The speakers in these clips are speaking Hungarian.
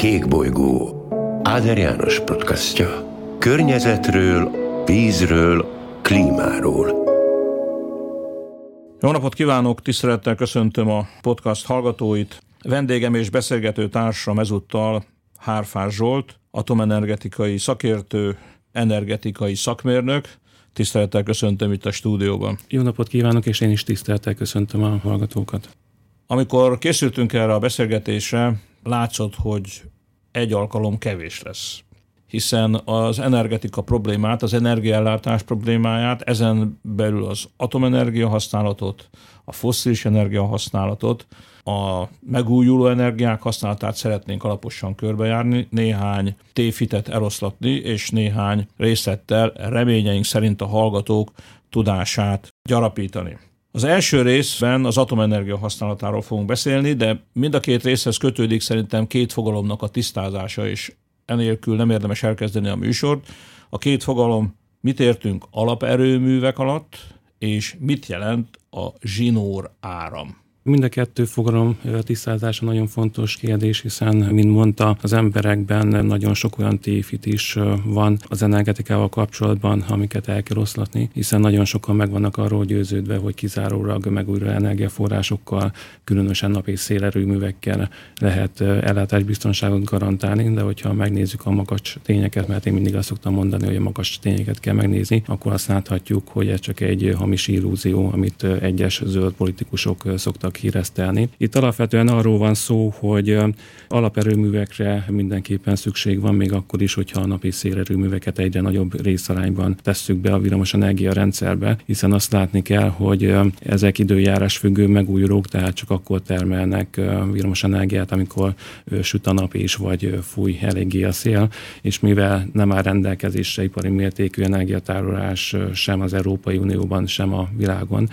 Kékbolygó Áder János podcastja. Környezetről, vízről, klímáról. Jó napot kívánok, tisztelettel köszöntöm a podcast hallgatóit. Vendégem és beszélgető társam ezúttal Hárfás Zsolt, atomenergetikai szakértő, energetikai szakmérnök. Tisztelettel köszöntöm itt a stúdióban. Jó napot kívánok, és én is tisztelettel köszöntöm a hallgatókat. Amikor készültünk erre a beszélgetésre, látszott, hogy egy alkalom kevés lesz hiszen az energetika problémát, az energiaellátás problémáját, ezen belül az atomenergia használatot, a fosszilis energia használatot, a megújuló energiák használatát szeretnénk alaposan körbejárni, néhány téfitet eloszlatni, és néhány részlettel reményeink szerint a hallgatók tudását gyarapítani. Az első részben az atomenergia használatáról fogunk beszélni, de mind a két részhez kötődik szerintem két fogalomnak a tisztázása, és enélkül nem érdemes elkezdeni a műsort. A két fogalom, mit értünk alaperőművek alatt, és mit jelent a zsinór áram. Mind a kettő fogalom tisztázása nagyon fontos kérdés, hiszen, mint mondta, az emberekben nagyon sok olyan tévhit is van az energetikával kapcsolatban, amiket el kell oszlatni, hiszen nagyon sokan meg vannak arról győződve, hogy kizárólag megújuló energiaforrásokkal, különösen nap és szélerőművekkel lehet ellátásbiztonságot garantálni, de hogyha megnézzük a magas tényeket, mert én mindig azt szoktam mondani, hogy a magas tényeket kell megnézni, akkor azt láthatjuk, hogy ez csak egy hamis illúzió, amit egyes zöld politikusok szoktak híresztelni. Itt alapvetően arról van szó, hogy alaperőművekre mindenképpen szükség van, még akkor is, hogyha a napi szélerőműveket egyre nagyobb részarányban tesszük be a villamos energia rendszerbe, hiszen azt látni kell, hogy ezek időjárás függő megújulók, tehát csak akkor termelnek villamos energiát, amikor süt a nap is, vagy fúj eléggé a szél, és mivel nem áll rendelkezésre ipari mértékű energiatárolás sem az Európai Unióban, sem a világon,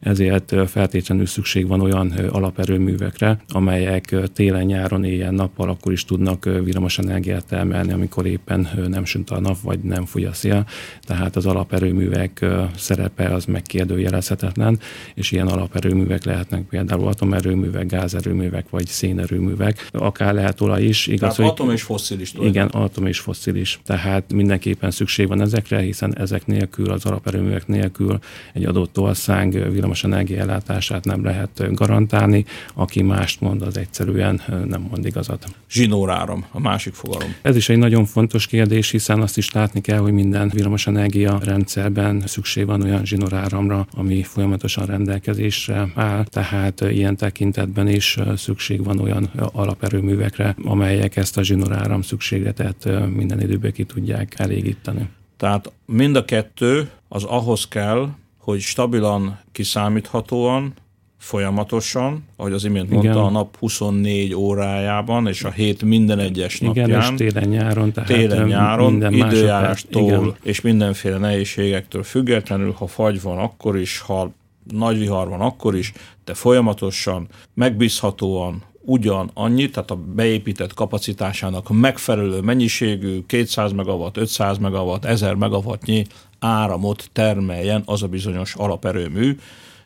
ezért feltétlenül szükség van olyan alaperőművekre, amelyek télen-nyáron, éjjel-nappal akkor is tudnak villamos energiát termelni, amikor éppen nem süt a nap, vagy nem fúj a szél. Tehát az alaperőművek szerepe az megkérdőjelezhetetlen, és ilyen alaperőművek lehetnek például atomerőművek, gázerőművek, vagy szénerőművek. Akár lehet olaj is. Igaz, Tehát hogy atom és fosszilis. Igen, atom és fosszilis. Tehát mindenképpen szükség van ezekre, hiszen ezek nélkül, az alaperőművek nélkül egy adott ország villamos ellátását nem lehet garantálni, aki mást mond, az egyszerűen nem mond igazat. Zsinóráram, a másik fogalom. Ez is egy nagyon fontos kérdés, hiszen azt is látni kell, hogy minden villamosenergia rendszerben szükség van olyan zsinóráramra, ami folyamatosan rendelkezésre áll, tehát ilyen tekintetben is szükség van olyan alaperőművekre, amelyek ezt a zsinóráram szükségletet minden időben ki tudják elégíteni. Tehát mind a kettő az ahhoz kell, hogy stabilan, kiszámíthatóan folyamatosan, ahogy az imént Igen. mondta, a nap 24 órájában, és a hét minden egyes Igen, napján. és télen-nyáron, tehát télen-nyáron, minden időjárástól Igen. és mindenféle nehézségektől függetlenül, ha fagy van, akkor is, ha nagy vihar van, akkor is, de folyamatosan, megbízhatóan, ugyan annyit, tehát a beépített kapacitásának megfelelő mennyiségű 200 megawatt, 500 megawatt, 1000 megawattnyi áramot termeljen az a bizonyos alaperőmű,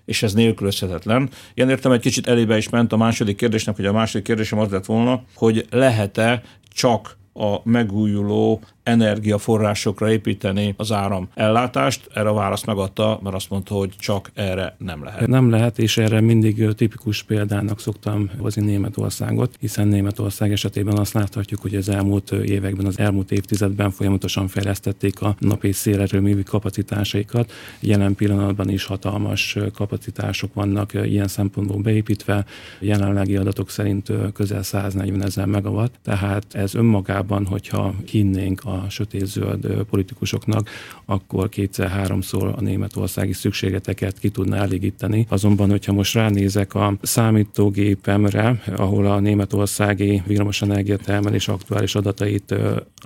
és ez nélkülözhetetlen. Ilyen értem egy kicsit elébe is ment a második kérdésnek, hogy a második kérdésem az lett volna, hogy lehet-e csak a megújuló energiaforrásokra építeni az áram ellátást. Erre a választ megadta, mert azt mondta, hogy csak erre nem lehet. Nem lehet, és erre mindig tipikus példának szoktam hozni Németországot, hiszen Németország esetében azt láthatjuk, hogy az elmúlt években, az elmúlt évtizedben folyamatosan fejlesztették a nap és szélerőművi kapacitásaikat. Jelen pillanatban is hatalmas kapacitások vannak ilyen szempontból beépítve. Jelenlegi adatok szerint közel 140 ezer megawatt, tehát ez önmagában, hogyha hinnénk a sötétzöld politikusoknak, akkor kétszer-háromszor a németországi szükségeteket ki tudná elégíteni. Azonban, hogyha most ránézek a számítógépemre, ahol a németországi villamosenergia termelés aktuális adatait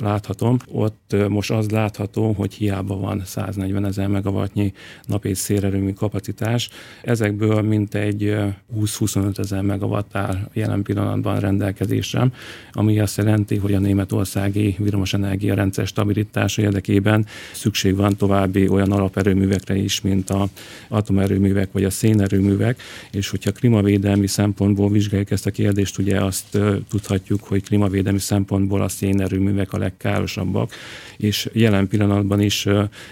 láthatom, ott most az látható, hogy hiába van 140 ezer megawattnyi nap szélerőmű kapacitás. Ezekből mintegy 20-25 ezer megawatt áll jelen pillanatban rendelkezésre, ami azt jelenti, hogy a német németországi villamosenergia rendszer stabilitása érdekében szükség van további olyan alaperőművekre is, mint a atomerőművek vagy a szénerőművek, és hogyha klímavédelmi szempontból vizsgáljuk ezt a kérdést, ugye azt tudhatjuk, hogy klímavédelmi szempontból a szénerőművek a legkárosabbak, és jelen pillanatban is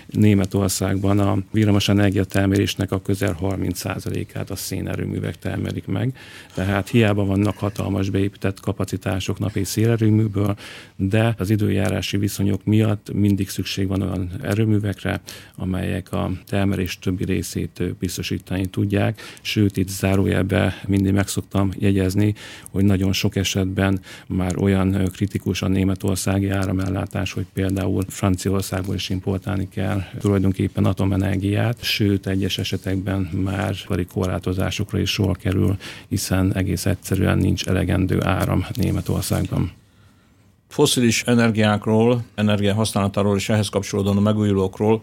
Németországban a villamosenergia termelésnek a közel 30%-át a szénerőművek termelik meg. Tehát hiába vannak hatalmas beépített kapacitások napi szélerőműből, de az időjárási viszonyok miatt mindig szükség van olyan erőművekre, amelyek a termelés többi részét biztosítani tudják. Sőt, itt zárójelbe mindig meg szoktam jegyezni, hogy nagyon sok esetben már olyan kritikus a németországi áramellátás, hogy például Franciaországból is importálni kell tulajdonképpen atomenergiát, sőt, egyes esetekben már ipari korlátozásokra is sor kerül, hiszen egész egyszerűen nincs elegendő áram Németországban foszilis energiákról, energiahasználatáról és ehhez kapcsolódóan a megújulókról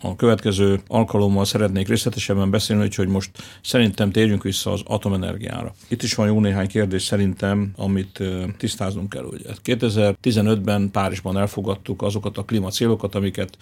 a következő alkalommal szeretnék részletesebben beszélni, hogy most szerintem térjünk vissza az atomenergiára. Itt is van jó néhány kérdés szerintem, amit tisztáznunk kell. Ugye. 2015-ben Párizsban elfogadtuk azokat a klímacélokat, amiket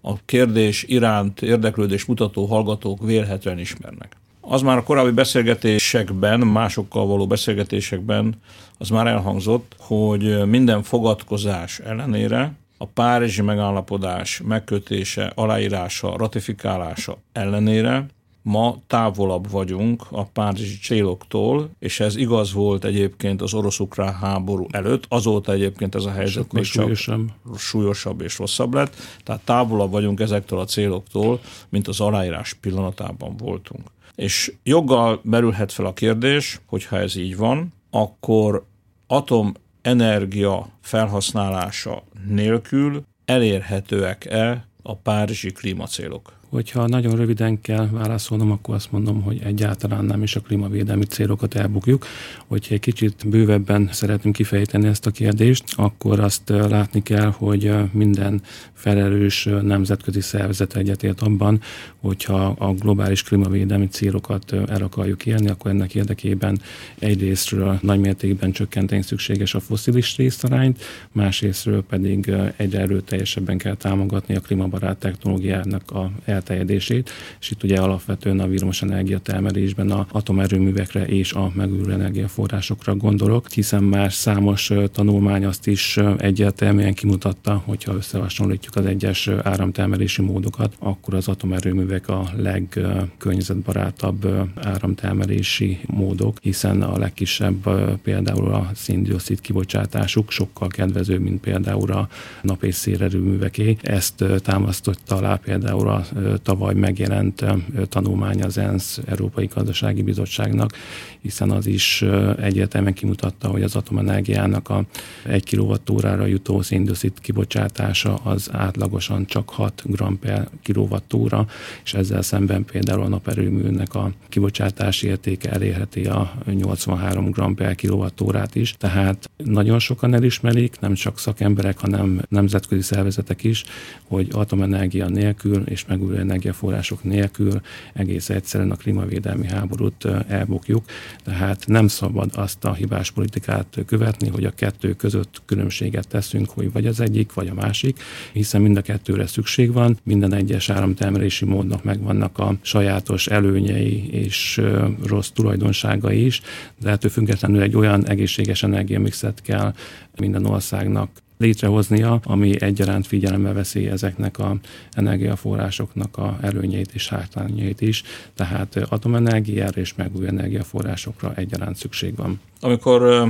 a kérdés iránt érdeklődés mutató hallgatók vélhetően ismernek. Az már a korábbi beszélgetésekben, másokkal való beszélgetésekben az már elhangzott, hogy minden fogadkozás ellenére a Párizsi megállapodás megkötése, aláírása, ratifikálása ellenére ma távolabb vagyunk a párizsi céloktól, és ez igaz volt egyébként az orosz-ukrán háború előtt, azóta egyébként ez a helyzet még súlyosabb. csak súlyosabb és rosszabb lett, tehát távolabb vagyunk ezektől a céloktól, mint az aláírás pillanatában voltunk. És joggal merülhet fel a kérdés, hogy ha ez így van, akkor atomenergia felhasználása nélkül elérhetőek-e a párizsi klímacélok? Hogyha nagyon röviden kell válaszolnom, akkor azt mondom, hogy egyáltalán nem is a klímavédelmi célokat elbukjuk. Hogyha egy kicsit bővebben szeretném kifejteni ezt a kérdést, akkor azt látni kell, hogy minden felelős nemzetközi szervezet egyetért abban, hogyha a globális klímavédelmi célokat el akarjuk érni, akkor ennek érdekében egyrésztről nagymértékben csökkenteni szükséges a foszilis részarányt, másrésztről pedig egyre erőteljesebben kell támogatni a klímabarát technológiának a elterjedését, és itt ugye alapvetően a villamos termelésben a atomerőművekre és a megújuló energiaforrásokra gondolok, hiszen már számos tanulmány azt is egyértelműen kimutatta, hogyha összehasonlítjuk az egyes áramtermelési módokat, akkor az atomerőművek a legkörnyezetbarátabb áramtermelési módok, hiszen a legkisebb például a széndiokszid kibocsátásuk sokkal kedvezőbb, mint például a nap és szélerőműveké. Ezt támasztotta alá például a tavaly megjelent tanulmány az ENSZ Európai Gazdasági Bizottságnak, hiszen az is egyértelműen kimutatta, hogy az atomenergiának a 1 kWh-ra jutó széndiokszid kibocsátása az átlagosan csak 6 g per kWh, és ezzel szemben például a naperőműnek a kibocsátási értéke elérheti a 83 g per kWh-t is, tehát nagyon sokan elismerik, nem csak szakemberek, hanem nemzetközi szervezetek is, hogy atomenergia nélkül és megújuló energiaforrások nélkül egész egyszerűen a klímavédelmi háborút elbukjuk, tehát nem szabad azt a hibás politikát követni, hogy a kettő között különbséget teszünk, hogy vagy az egyik, vagy a másik, hiszen mind a kettőre szükség van, minden egyes áramtermelési módnak megvannak a sajátos előnyei és rossz tulajdonságai is, de ettől függetlenül egy olyan egészséges energiamixet kell minden országnak létrehoznia, ami egyaránt figyelembe veszi ezeknek a energiaforrásoknak a előnyeit és hátrányait is, tehát atomenergiára és megújuló energiaforrásokra egyaránt szükség van. Amikor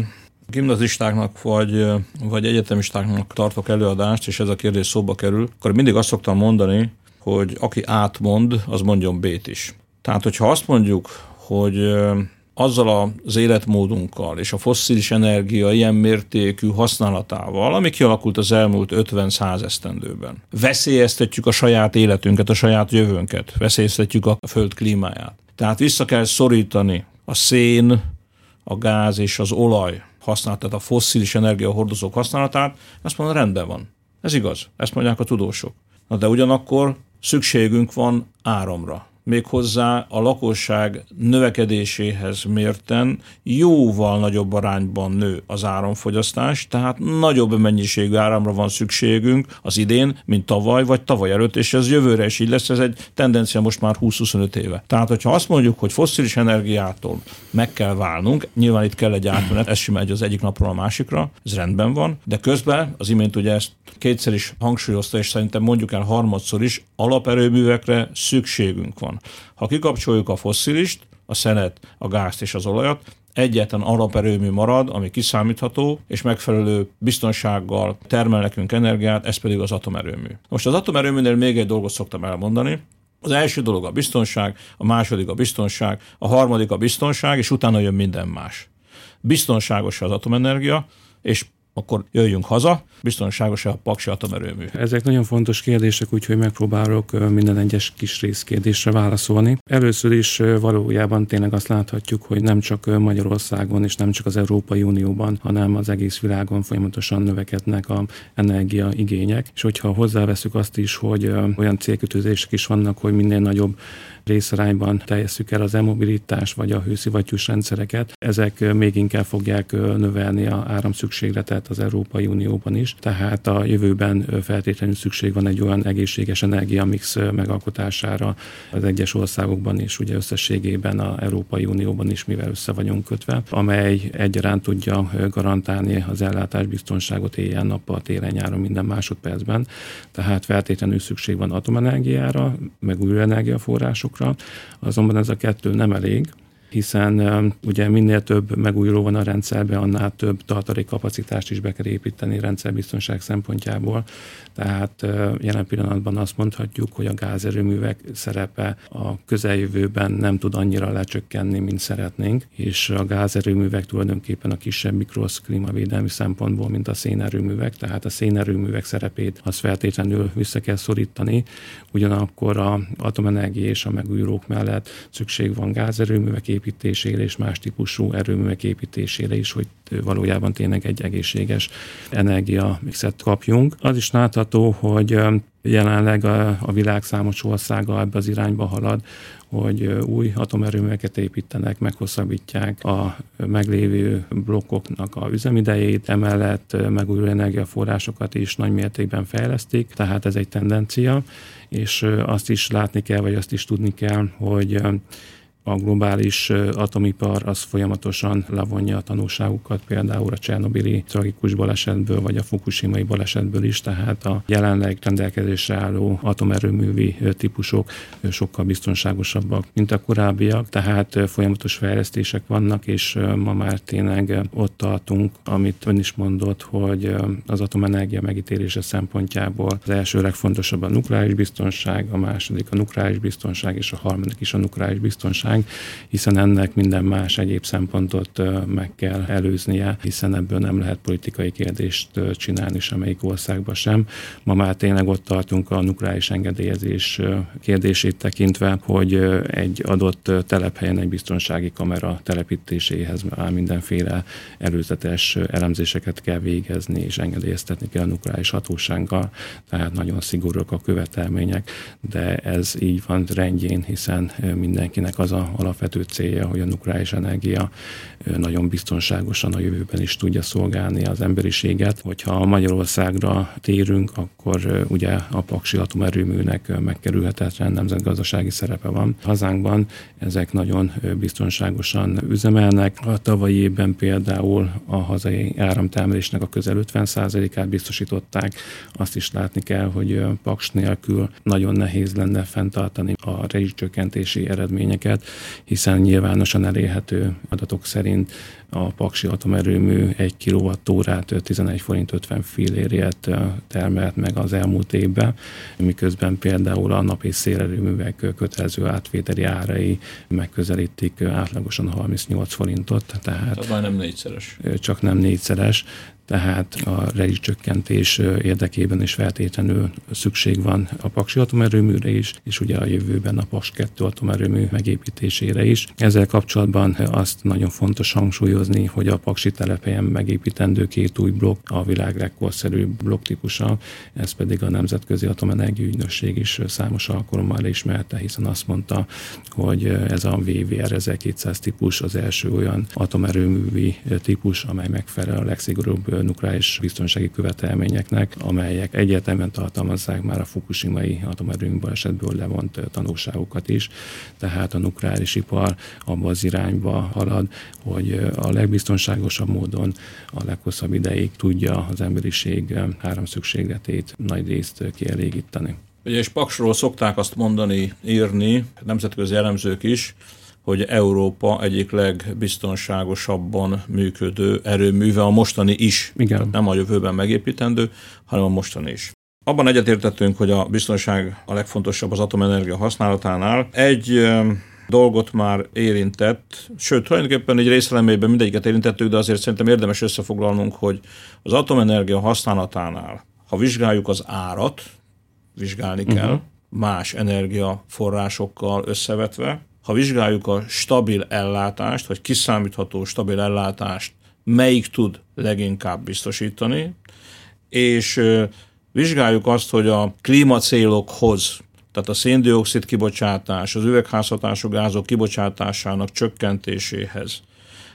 gimnazistáknak vagy, vagy egyetemistáknak tartok előadást, és ez a kérdés szóba kerül, akkor mindig azt szoktam mondani, hogy aki átmond, az mondjon B-t is. Tehát, hogyha azt mondjuk, hogy azzal az életmódunkkal és a fosszilis energia ilyen mértékű használatával, ami kialakult az elmúlt 50-100 esztendőben. Veszélyeztetjük a saját életünket, a saját jövőnket, veszélyeztetjük a föld klímáját. Tehát vissza kell szorítani a szén, a gáz és az olaj használatát, a fosszilis energiahordozók használatát, azt mondom, rendben van. Ez igaz, ezt mondják a tudósok. Na de ugyanakkor szükségünk van áramra méghozzá a lakosság növekedéséhez mérten jóval nagyobb arányban nő az áramfogyasztás, tehát nagyobb mennyiségű áramra van szükségünk az idén, mint tavaly, vagy tavaly előtt, és ez jövőre is így lesz, ez egy tendencia most már 20-25 éve. Tehát, hogyha azt mondjuk, hogy fosszilis energiától meg kell válnunk, nyilván itt kell egy átmenet, ez sem megy az egyik napról a másikra, ez rendben van, de közben az imént ugye ezt kétszer is hangsúlyozta, és szerintem mondjuk el harmadszor is, alaperőművekre szükségünk van. Ha kikapcsoljuk a fosszilist, a szenet, a gázt és az olajat, egyetlen alaperőmű marad, ami kiszámítható, és megfelelő biztonsággal termel nekünk energiát, ez pedig az atomerőmű. Most az atomerőműnél még egy dolgot szoktam elmondani, az első dolog a biztonság, a második a biztonság, a harmadik a biztonság, és utána jön minden más. Biztonságos az atomenergia, és akkor jöjjünk haza, biztonságos a paksi atomerőmű. Ezek nagyon fontos kérdések, úgyhogy megpróbálok minden egyes kis részkérdésre válaszolni. Először is valójában tényleg azt láthatjuk, hogy nem csak Magyarországon és nem csak az Európai Unióban, hanem az egész világon folyamatosan növekednek a energiaigények, és hogyha hozzáveszünk azt is, hogy olyan célkötőzések is vannak, hogy minél nagyobb részarányban teljesszük el az e-mobilitás vagy a hőszivattyús rendszereket, ezek még inkább fogják növelni a áramszükségletet az Európai Unióban is, tehát a jövőben feltétlenül szükség van egy olyan egészséges energiamix megalkotására az egyes országokban és ugye összességében a Európai Unióban is, mivel össze vagyunk kötve, amely egyaránt tudja garantálni az ellátásbiztonságot éjjel-nappal, télen-nyáron minden másodpercben. Tehát feltétlenül szükség van atomenergiára, megújuló energiaforrásokra, piacokra, azonban ez a kettő nem elég, hiszen ugye minél több megújuló van a rendszerben, annál több tartalékkapacitást is be kell építeni rendszerbiztonság szempontjából. Tehát jelen pillanatban azt mondhatjuk, hogy a gázerőművek szerepe a közeljövőben nem tud annyira lecsökkenni, mint szeretnénk, és a gázerőművek tulajdonképpen a kisebb mikrosz klímavédelmi szempontból, mint a szénerőművek, tehát a szénerőművek szerepét az feltétlenül vissza kell szorítani, ugyanakkor a atomenergia és a megújulók mellett szükség van gázerőművek építésére és más típusú erőművek építésére is, hogy valójában tényleg egy egészséges energiamixet kapjunk. Az is látható, hogy jelenleg a, a világ számos országa ebbe az irányba halad, hogy új atomerőműveket építenek, meghosszabbítják a meglévő blokkoknak a üzemidejét, emellett megújuló energiaforrásokat is nagy mértékben fejlesztik, tehát ez egy tendencia, és azt is látni kell, vagy azt is tudni kell, hogy a globális atomipar az folyamatosan levonja a tanulságukat, például a Csernobili tragikus balesetből, vagy a Fukushimai balesetből is, tehát a jelenleg rendelkezésre álló atomerőművi típusok sokkal biztonságosabbak, mint a korábbiak, tehát folyamatos fejlesztések vannak, és ma már tényleg ott tartunk, amit ön is mondott, hogy az atomenergia megítélése szempontjából az első legfontosabb a nukleáris biztonság, a második a nukleáris biztonság, és a harmadik is a nukleáris biztonság meg, hiszen ennek minden más egyéb szempontot meg kell előznie, hiszen ebből nem lehet politikai kérdést csinálni semmelyik országban sem. Ma már tényleg ott tartunk a nukleáris engedélyezés kérdését tekintve, hogy egy adott telephelyen egy biztonsági kamera telepítéséhez már mindenféle előzetes elemzéseket kell végezni, és engedélyeztetni kell a nukleáris hatósággal, tehát nagyon szigorúak a követelmények, de ez így van rendjén, hiszen mindenkinek az a alapvető célja, hogy a nukleáris energia nagyon biztonságosan a jövőben is tudja szolgálni az emberiséget. Hogyha Magyarországra térünk, akkor ugye a Paksi atomerőműnek megkerülhetetlen nemzetgazdasági szerepe van. Hazánkban ezek nagyon biztonságosan üzemelnek. A tavalyi évben például a hazai áramtermelésnek a közel 50%-át biztosították. Azt is látni kell, hogy Paks nélkül nagyon nehéz lenne fenntartani a rezsicsökkentési eredményeket, hiszen nyilvánosan elérhető adatok szerint a Paksi atomerőmű 1 kWh-át 11 forint 50 fillérért termelt meg az elmúlt évben, miközben például a nap és szélerőművek kötelező átvételi árai megközelítik átlagosan 38 forintot. Tehát, tehát már nem négyszeres. Csak nem négyszeres, tehát a rezsicsökkentés érdekében is feltétlenül szükség van a Paksi atomerőműre is, és ugye a jövőben a Paks 2 atomerőmű megépítésére is. Ezzel kapcsolatban azt nagyon fontos hangsúlyozni, hogy a Paksi telepen megépítendő két új blokk a világ legkorszerűbb blokk típusa, ez pedig a Nemzetközi Atomenergia Ügynökség is számos alkalommal ismerte, hiszen azt mondta, hogy ez a VVR 1200 típus az első olyan atomerőművi típus, amely megfelel a legszigorúbb nukleáris biztonsági követelményeknek, amelyek egyértelműen tartalmazzák már a Fukushima-i atomerőmű esetből levont tanulságokat is. Tehát a nukleáris ipar abba az irányba halad, hogy a legbiztonságosabb módon a leghosszabb ideig tudja az emberiség három szükségletét nagy részt kielégíteni. Ugye és Paksról szokták azt mondani, írni, nemzetközi elemzők is, hogy Európa egyik legbiztonságosabban működő erőműve, a mostani is. Igen. Nem a jövőben megépítendő, hanem a mostani is. Abban egyetértettünk, hogy a biztonság a legfontosabb az atomenergia használatánál. Egy dolgot már érintett, sőt, tulajdonképpen egy részelemében mindegyiket érintettük, de azért szerintem érdemes összefoglalnunk, hogy az atomenergia használatánál, ha vizsgáljuk az árat, vizsgálni kell, uh-huh. más energiaforrásokkal összevetve, ha vizsgáljuk a stabil ellátást, vagy kiszámítható stabil ellátást, melyik tud leginkább biztosítani, és vizsgáljuk azt, hogy a klímacélokhoz, tehát a széndiokszid kibocsátás, az üvegházhatású gázok kibocsátásának csökkentéséhez,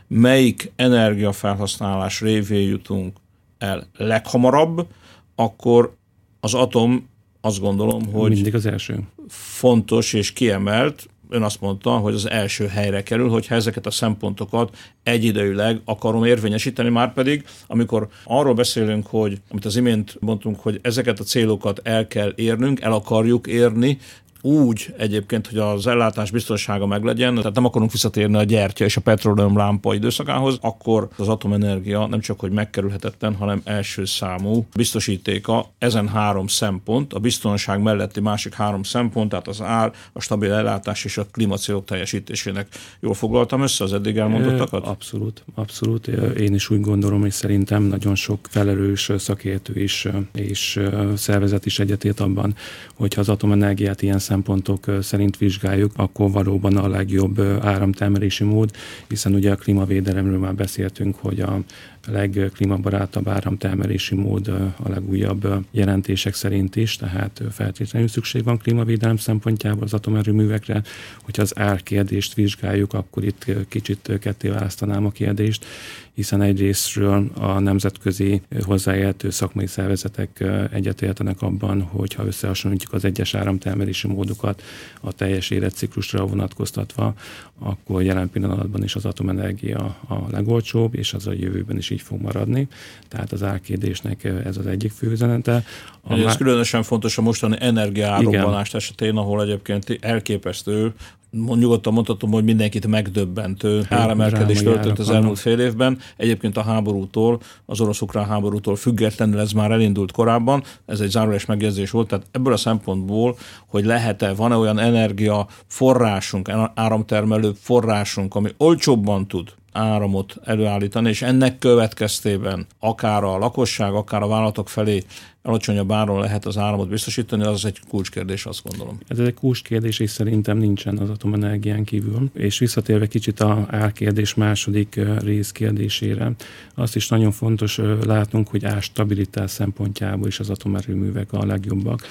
melyik energiafelhasználás révén jutunk el leghamarabb, akkor az atom azt gondolom, hogy mindig az első. Fontos és kiemelt, ön azt mondta, hogy az első helyre kerül, hogyha ezeket a szempontokat egyidejűleg akarom érvényesíteni, már pedig, amikor arról beszélünk, hogy, amit az imént mondtunk, hogy ezeket a célokat el kell érnünk, el akarjuk érni, úgy egyébként, hogy az ellátás biztonsága meglegyen, tehát nem akarunk visszatérni a gyertya és a petróleum lámpa időszakához, akkor az atomenergia nem csak hogy megkerülhetetlen, hanem első számú biztosítéka ezen három szempont, a biztonság melletti másik három szempont, tehát az ár, a stabil ellátás és a klímacélok teljesítésének. Jól foglaltam össze az eddig elmondottakat? Abszolút, abszolút. Én is úgy gondolom, hogy szerintem nagyon sok felelős szakértő is és szervezet is egyetért abban, hogyha az atomenergiát ilyen szempontok szerint vizsgáljuk, akkor valóban a legjobb áramtermelési mód, hiszen ugye a klímavédelemről már beszéltünk, hogy a legklímabarátabb áramtermelési mód a legújabb jelentések szerint is, tehát feltétlenül szükség van klímavédelem szempontjából az atomerőművekre. Hogyha az árkérdést vizsgáljuk, akkor itt kicsit ketté választanám a kérdést, hiszen egyrésztről a nemzetközi hozzáértő szakmai szervezetek egyetértenek abban, hogy ha összehasonlítjuk az egyes áramtermelési módokat a teljes életciklusra vonatkoztatva, akkor jelen pillanatban is az atomenergia a legolcsóbb, és az a jövőben is így fog maradni. Tehát az árkérdésnek ez az egyik fő üzenete. A ez má... különösen fontos a mostani energiárobbanást esetén, ahol egyébként elképesztő nyugodtan mondhatom, hogy mindenkit megdöbbentő áremelkedés történt az elmúlt fél évben. Egyébként a háborútól, az orosz-ukrán háborútól függetlenül ez már elindult korábban, ez egy zárójeles megjegyzés volt, tehát ebből a szempontból, hogy lehet-e, van-e olyan energia forrásunk, áramtermelő forrásunk, ami olcsóbban tud áramot előállítani, és ennek következtében akár a lakosság, akár a vállalatok felé alacsonyabb áron lehet az áramot biztosítani, az egy kulcskérdés, azt gondolom. Ez egy kulcskérdés, és szerintem nincsen az atomenergián kívül. És visszatérve kicsit a árkérdés második részkérdésére, azt is nagyon fontos látnunk, hogy árstabilitás szempontjából is az atomerőművek a legjobbak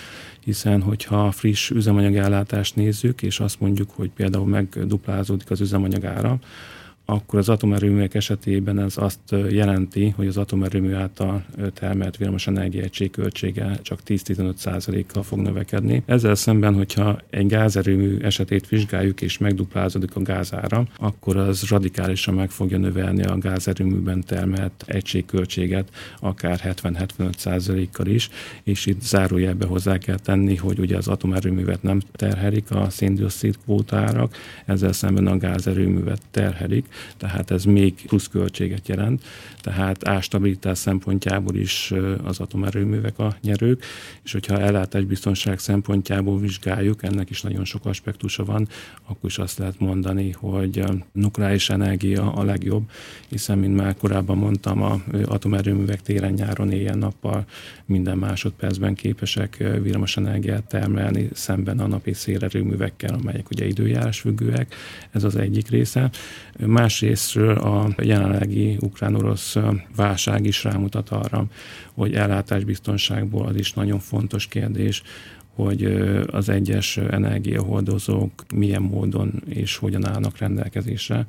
hiszen hogyha friss üzemanyagellátást nézzük, és azt mondjuk, hogy például megduplázódik az üzemanyagára, akkor az atomerőművek esetében ez azt jelenti, hogy az atomerőmű által termelt villamosenergia egység költsége csak 10-15%-kal fog növekedni. Ezzel szemben, hogyha egy gázerőmű esetét vizsgáljuk és megduplázódik a gázára, akkor az radikálisan meg fogja növelni a gázerőműben termelt egységköltséget, akár 70-75%-kal is, és itt zárójelbe hozzá kell tenni, hogy ugye az atomerőművet nem terhelik a széndiokszid kvótárak, ezzel szemben a gázerőművet terhelik, tehát ez még plusz költséget jelent, tehát ástabilitás szempontjából is az atomerőművek a nyerők, és hogyha ellátásbiztonság szempontjából vizsgáljuk, ennek is nagyon sok aspektusa van, akkor is azt lehet mondani, hogy nukleáris energia a legjobb, hiszen, mint már korábban mondtam, a atomerőművek télen, nyáron, éjjel-nappal minden másodpercben képesek villamos energiát termelni szemben a napi szélerőművekkel, amelyek ugye időjárás függőek. Ez az egyik része. Másrésztről a jelenlegi ukrán-orosz válság is rámutat arra, hogy ellátásbiztonságból az is nagyon fontos kérdés, hogy az egyes energiahordozók milyen módon és hogyan állnak rendelkezésre.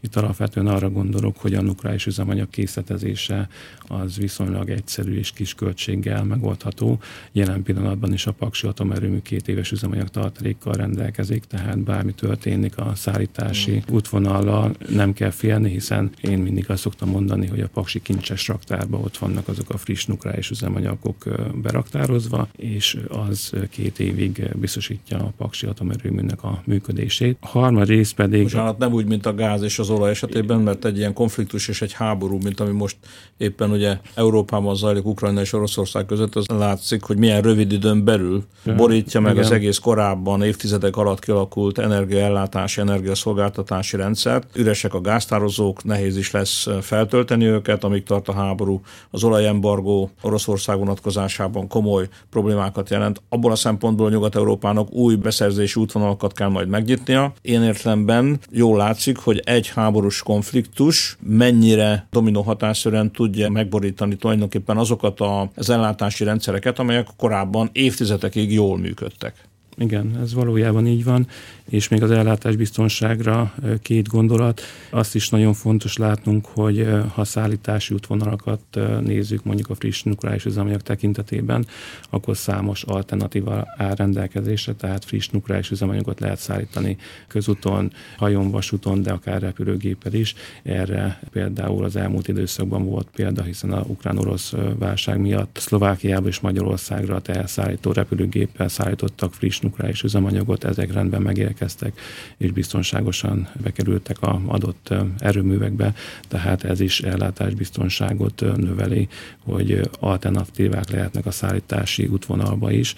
Itt alapvetően arra gondolok, hogy a nukleáris üzemanyag készletezése az viszonylag egyszerű és kis költséggel megoldható. Jelen pillanatban is a Paksi atomerőmű két éves üzemanyag tartalékkal rendelkezik, tehát bármi történik a szállítási útvonallal, nem kell félni, hiszen én mindig azt szoktam mondani, hogy a Paksi kincses raktárban ott vannak azok a friss nukleáris üzemanyagok beraktározva, és az két évig biztosítja a Paksi atomerőműnek a működését. A harmad rész pedig... Bocsánat, nem úgy, mint a gáz és az olaj esetében, mert egy ilyen konfliktus és egy háború, mint ami most éppen ugye Európában zajlik Ukrajna és Oroszország között, az látszik, hogy milyen rövid időn belül borítja meg Igen. az egész korábban évtizedek alatt kialakult energiaellátási, energiaszolgáltatási rendszert. Üresek a gáztározók, nehéz is lesz feltölteni őket, amíg tart a háború. Az olajembargó Oroszország vonatkozásában komoly problémákat jelent. Abból a szempontból Nyugat-Európának új beszerzési útvonalakat kell majd megnyitnia. Én értelemben jól látszik, hogy egy háborús konfliktus mennyire dominó hatásszerűen tudja megborítani tulajdonképpen azokat az ellátási rendszereket, amelyek korábban évtizedekig jól működtek. Igen, ez valójában így van, és még az ellátás biztonságra két gondolat. Azt is nagyon fontos látnunk, hogy ha szállítási útvonalakat nézzük mondjuk a friss nukleáris üzemanyag tekintetében, akkor számos alternatíva áll rendelkezésre, tehát friss nukleáris üzemanyagot lehet szállítani közúton, hajón, vasúton, de akár repülőgéppel is. Erre például az elmúlt időszakban volt példa, hiszen a ukrán-orosz válság miatt Szlovákiába és Magyarországra teherszállító repülőgéppel szállítottak friss nukleáris üzemanyagot, ezek rendben megérkeztek, és biztonságosan bekerültek a adott erőművekbe, tehát ez is ellátásbiztonságot növeli, hogy alternatívák lehetnek a szállítási útvonalba is,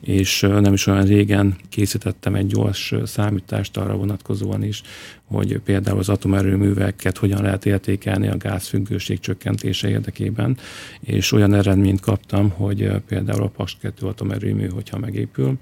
és nem is olyan régen készítettem egy gyors számítást arra vonatkozóan is, hogy például az atomerőműveket hogyan lehet értékelni a gázfüggőség csökkentése érdekében, és olyan eredményt kaptam, hogy például a Paks 2 atomerőmű, hogyha megépül,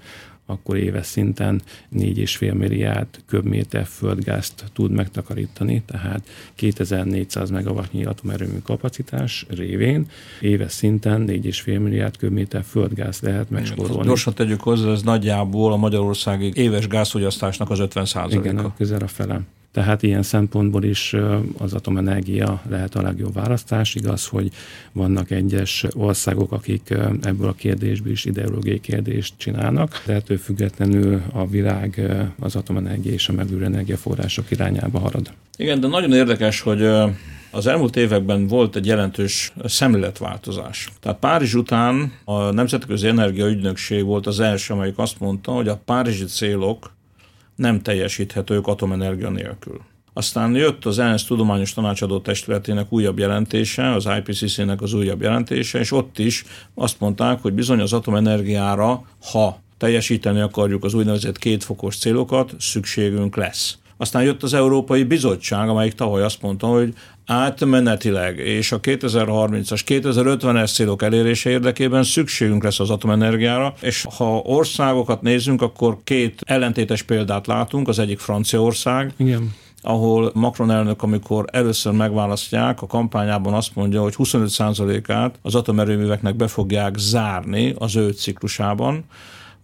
akkor éves szinten 4,5 milliárd köbméter földgázt tud megtakarítani, tehát 2400 megawattnyi atomerőmű kapacitás révén éves szinten 4,5 milliárd köbméter földgáz lehet megspórolni. Gyorsan tegyük hozzá, ez nagyjából a magyarországi éves gázfogyasztásnak az 50 Igen, a közel a fele. Tehát ilyen szempontból is az atomenergia lehet a legjobb választás. Igaz, hogy vannak egyes országok, akik ebből a kérdésből is ideológiai kérdést csinálnak, de ettől függetlenül a világ az atomenergia és a megújuló energiaforrások irányába harad. Igen, de nagyon érdekes, hogy az elmúlt években volt egy jelentős szemléletváltozás. Tehát Párizs után a Nemzetközi Energiaügynökség volt az első, amelyik azt mondta, hogy a párizsi célok nem teljesíthetők atomenergia nélkül. Aztán jött az ENSZ Tudományos Tanácsadó Testületének újabb jelentése, az IPCC-nek az újabb jelentése, és ott is azt mondták, hogy bizony az atomenergiára, ha teljesíteni akarjuk az úgynevezett kétfokos célokat, szükségünk lesz. Aztán jött az Európai Bizottság, amelyik tavaly azt mondta, hogy átmenetileg és a 2030-as, 2050-es célok elérése érdekében szükségünk lesz az atomenergiára, és ha országokat nézzünk, akkor két ellentétes példát látunk, az egyik Franciaország, Igen. ahol Macron elnök, amikor először megválasztják, a kampányában azt mondja, hogy 25%-át az atomerőműveknek be fogják zárni az ő ciklusában,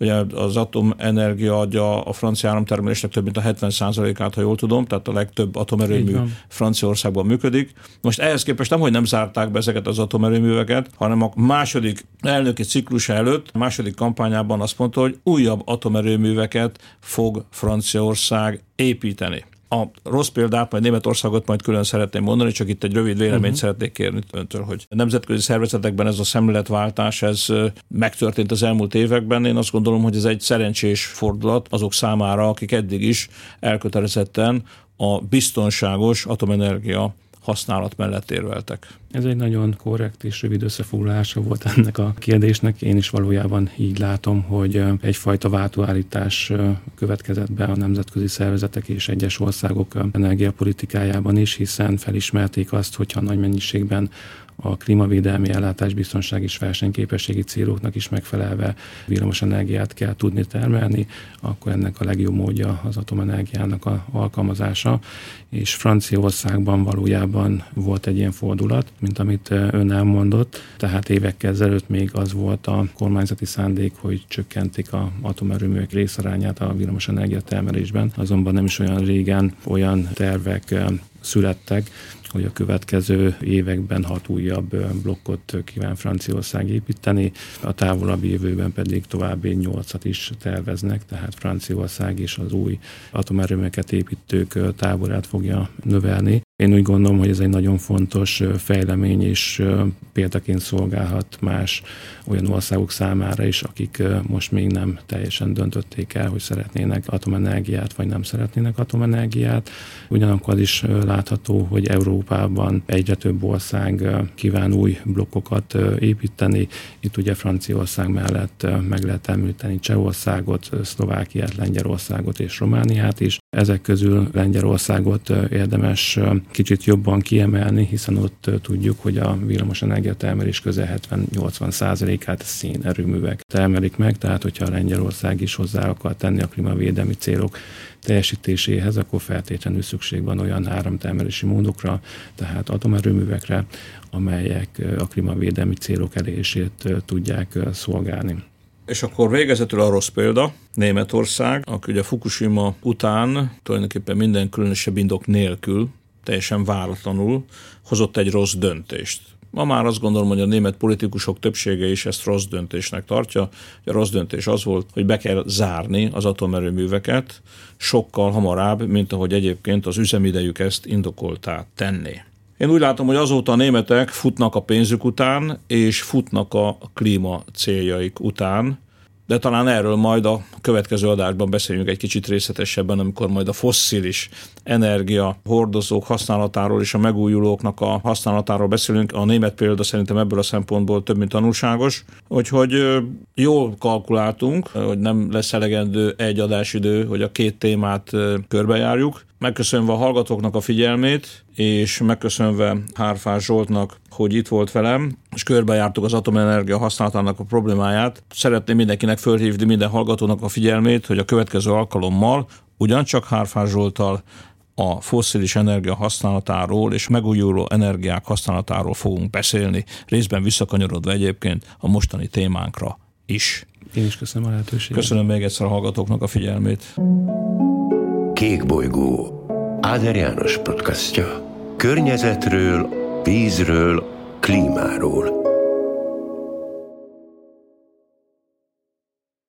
Ugye az atomenergia adja a francia áramtermelésnek több mint a 70%-át, ha jól tudom, tehát a legtöbb atomerőmű Franciaországban működik. Most ehhez képest nem, hogy nem zárták be ezeket az atomerőműveket, hanem a második elnöki ciklus előtt, a második kampányában azt mondta, hogy újabb atomerőműveket fog Franciaország építeni. A rossz példát, majd Németországot majd külön szeretném mondani, csak itt egy rövid véleményt uh-huh. szeretnék kérni öntől, hogy a nemzetközi szervezetekben ez a szemléletváltás, ez megtörtént az elmúlt években. Én azt gondolom, hogy ez egy szerencsés fordulat azok számára, akik eddig is elkötelezetten a biztonságos atomenergia használat mellett érveltek. Ez egy nagyon korrekt és rövid összefoglalása volt ennek a kérdésnek. Én is valójában így látom, hogy egyfajta váltóállítás következett be a nemzetközi szervezetek és egyes országok energiapolitikájában is, hiszen felismerték azt, hogyha nagy mennyiségben a klímavédelmi ellátás biztonság és versenyképességi céloknak is megfelelve villamos energiát kell tudni termelni, akkor ennek a legjobb módja az atomenergiának a alkalmazása, és Franciaországban valójában volt egy ilyen fordulat, mint amit ön elmondott, tehát évekkel ezelőtt még az volt a kormányzati szándék, hogy csökkentik a atomerőművek részarányát a villamosenergia termelésben, azonban nem is olyan régen olyan tervek születtek, hogy a következő években hat újabb blokkot kíván Franciaország építeni, a távolabbi jövőben pedig további nyolcat is terveznek, tehát Franciaország és az új atomerőmeket építők táborát fogja növelni. Én úgy gondolom, hogy ez egy nagyon fontos fejlemény, és példaként szolgálhat más olyan országok számára is, akik most még nem teljesen döntötték el, hogy szeretnének atomenergiát, vagy nem szeretnének atomenergiát. Ugyanakkor is látható, hogy Európában egyre több ország kíván új blokkokat építeni. Itt ugye Franciaország mellett meg lehet említeni Csehországot, Szlovákiát, Lengyelországot és Romániát is. Ezek közül Lengyelországot érdemes kicsit jobban kiemelni, hiszen ott tudjuk, hogy a villamos energiatermelés közel 70-80 százalékát szénerőművek termelik meg, tehát hogyha Lengyelország is hozzá akar tenni a klímavédelmi célok teljesítéséhez, akkor feltétlenül szükség van olyan áramtermelési módokra, tehát atomerőművekre, amelyek a klímavédelmi célok elérését tudják szolgálni. És akkor végezetül a rossz példa, Németország, aki ugye Fukushima után tulajdonképpen minden különösebb indok nélkül, teljesen váratlanul hozott egy rossz döntést. Ma már azt gondolom, hogy a német politikusok többsége is ezt rossz döntésnek tartja. A rossz döntés az volt, hogy be kell zárni az atomerőműveket sokkal hamarabb, mint ahogy egyébként az üzemidejük ezt indokoltá tenni. Én úgy látom, hogy azóta a németek futnak a pénzük után, és futnak a klíma céljaik után, de talán erről majd a következő adásban beszéljünk egy kicsit részletesebben, amikor majd a fosszilis energia hordozók használatáról és a megújulóknak a használatáról beszélünk. A német példa szerintem ebből a szempontból több, mint tanulságos. Úgyhogy jól kalkuláltunk, hogy nem lesz elegendő egy adásidő, hogy a két témát körbejárjuk. Megköszönve a hallgatóknak a figyelmét, és megköszönve Hárfás Zsoltnak, hogy itt volt velem, és körbejártuk az atomenergia használatának a problémáját. Szeretném mindenkinek fölhívni minden hallgatónak a figyelmét, hogy a következő alkalommal ugyancsak Hárfás Zsoltal a fosszilis energia használatáról és megújuló energiák használatáról fogunk beszélni, részben visszakanyarodva egyébként a mostani témánkra is. Én is köszönöm a lehetőséget. Köszönöm még egyszer a hallgatóknak a figyelmét. Kék bolygó Áder János podcastja. Környezetről, vízről, klímáról –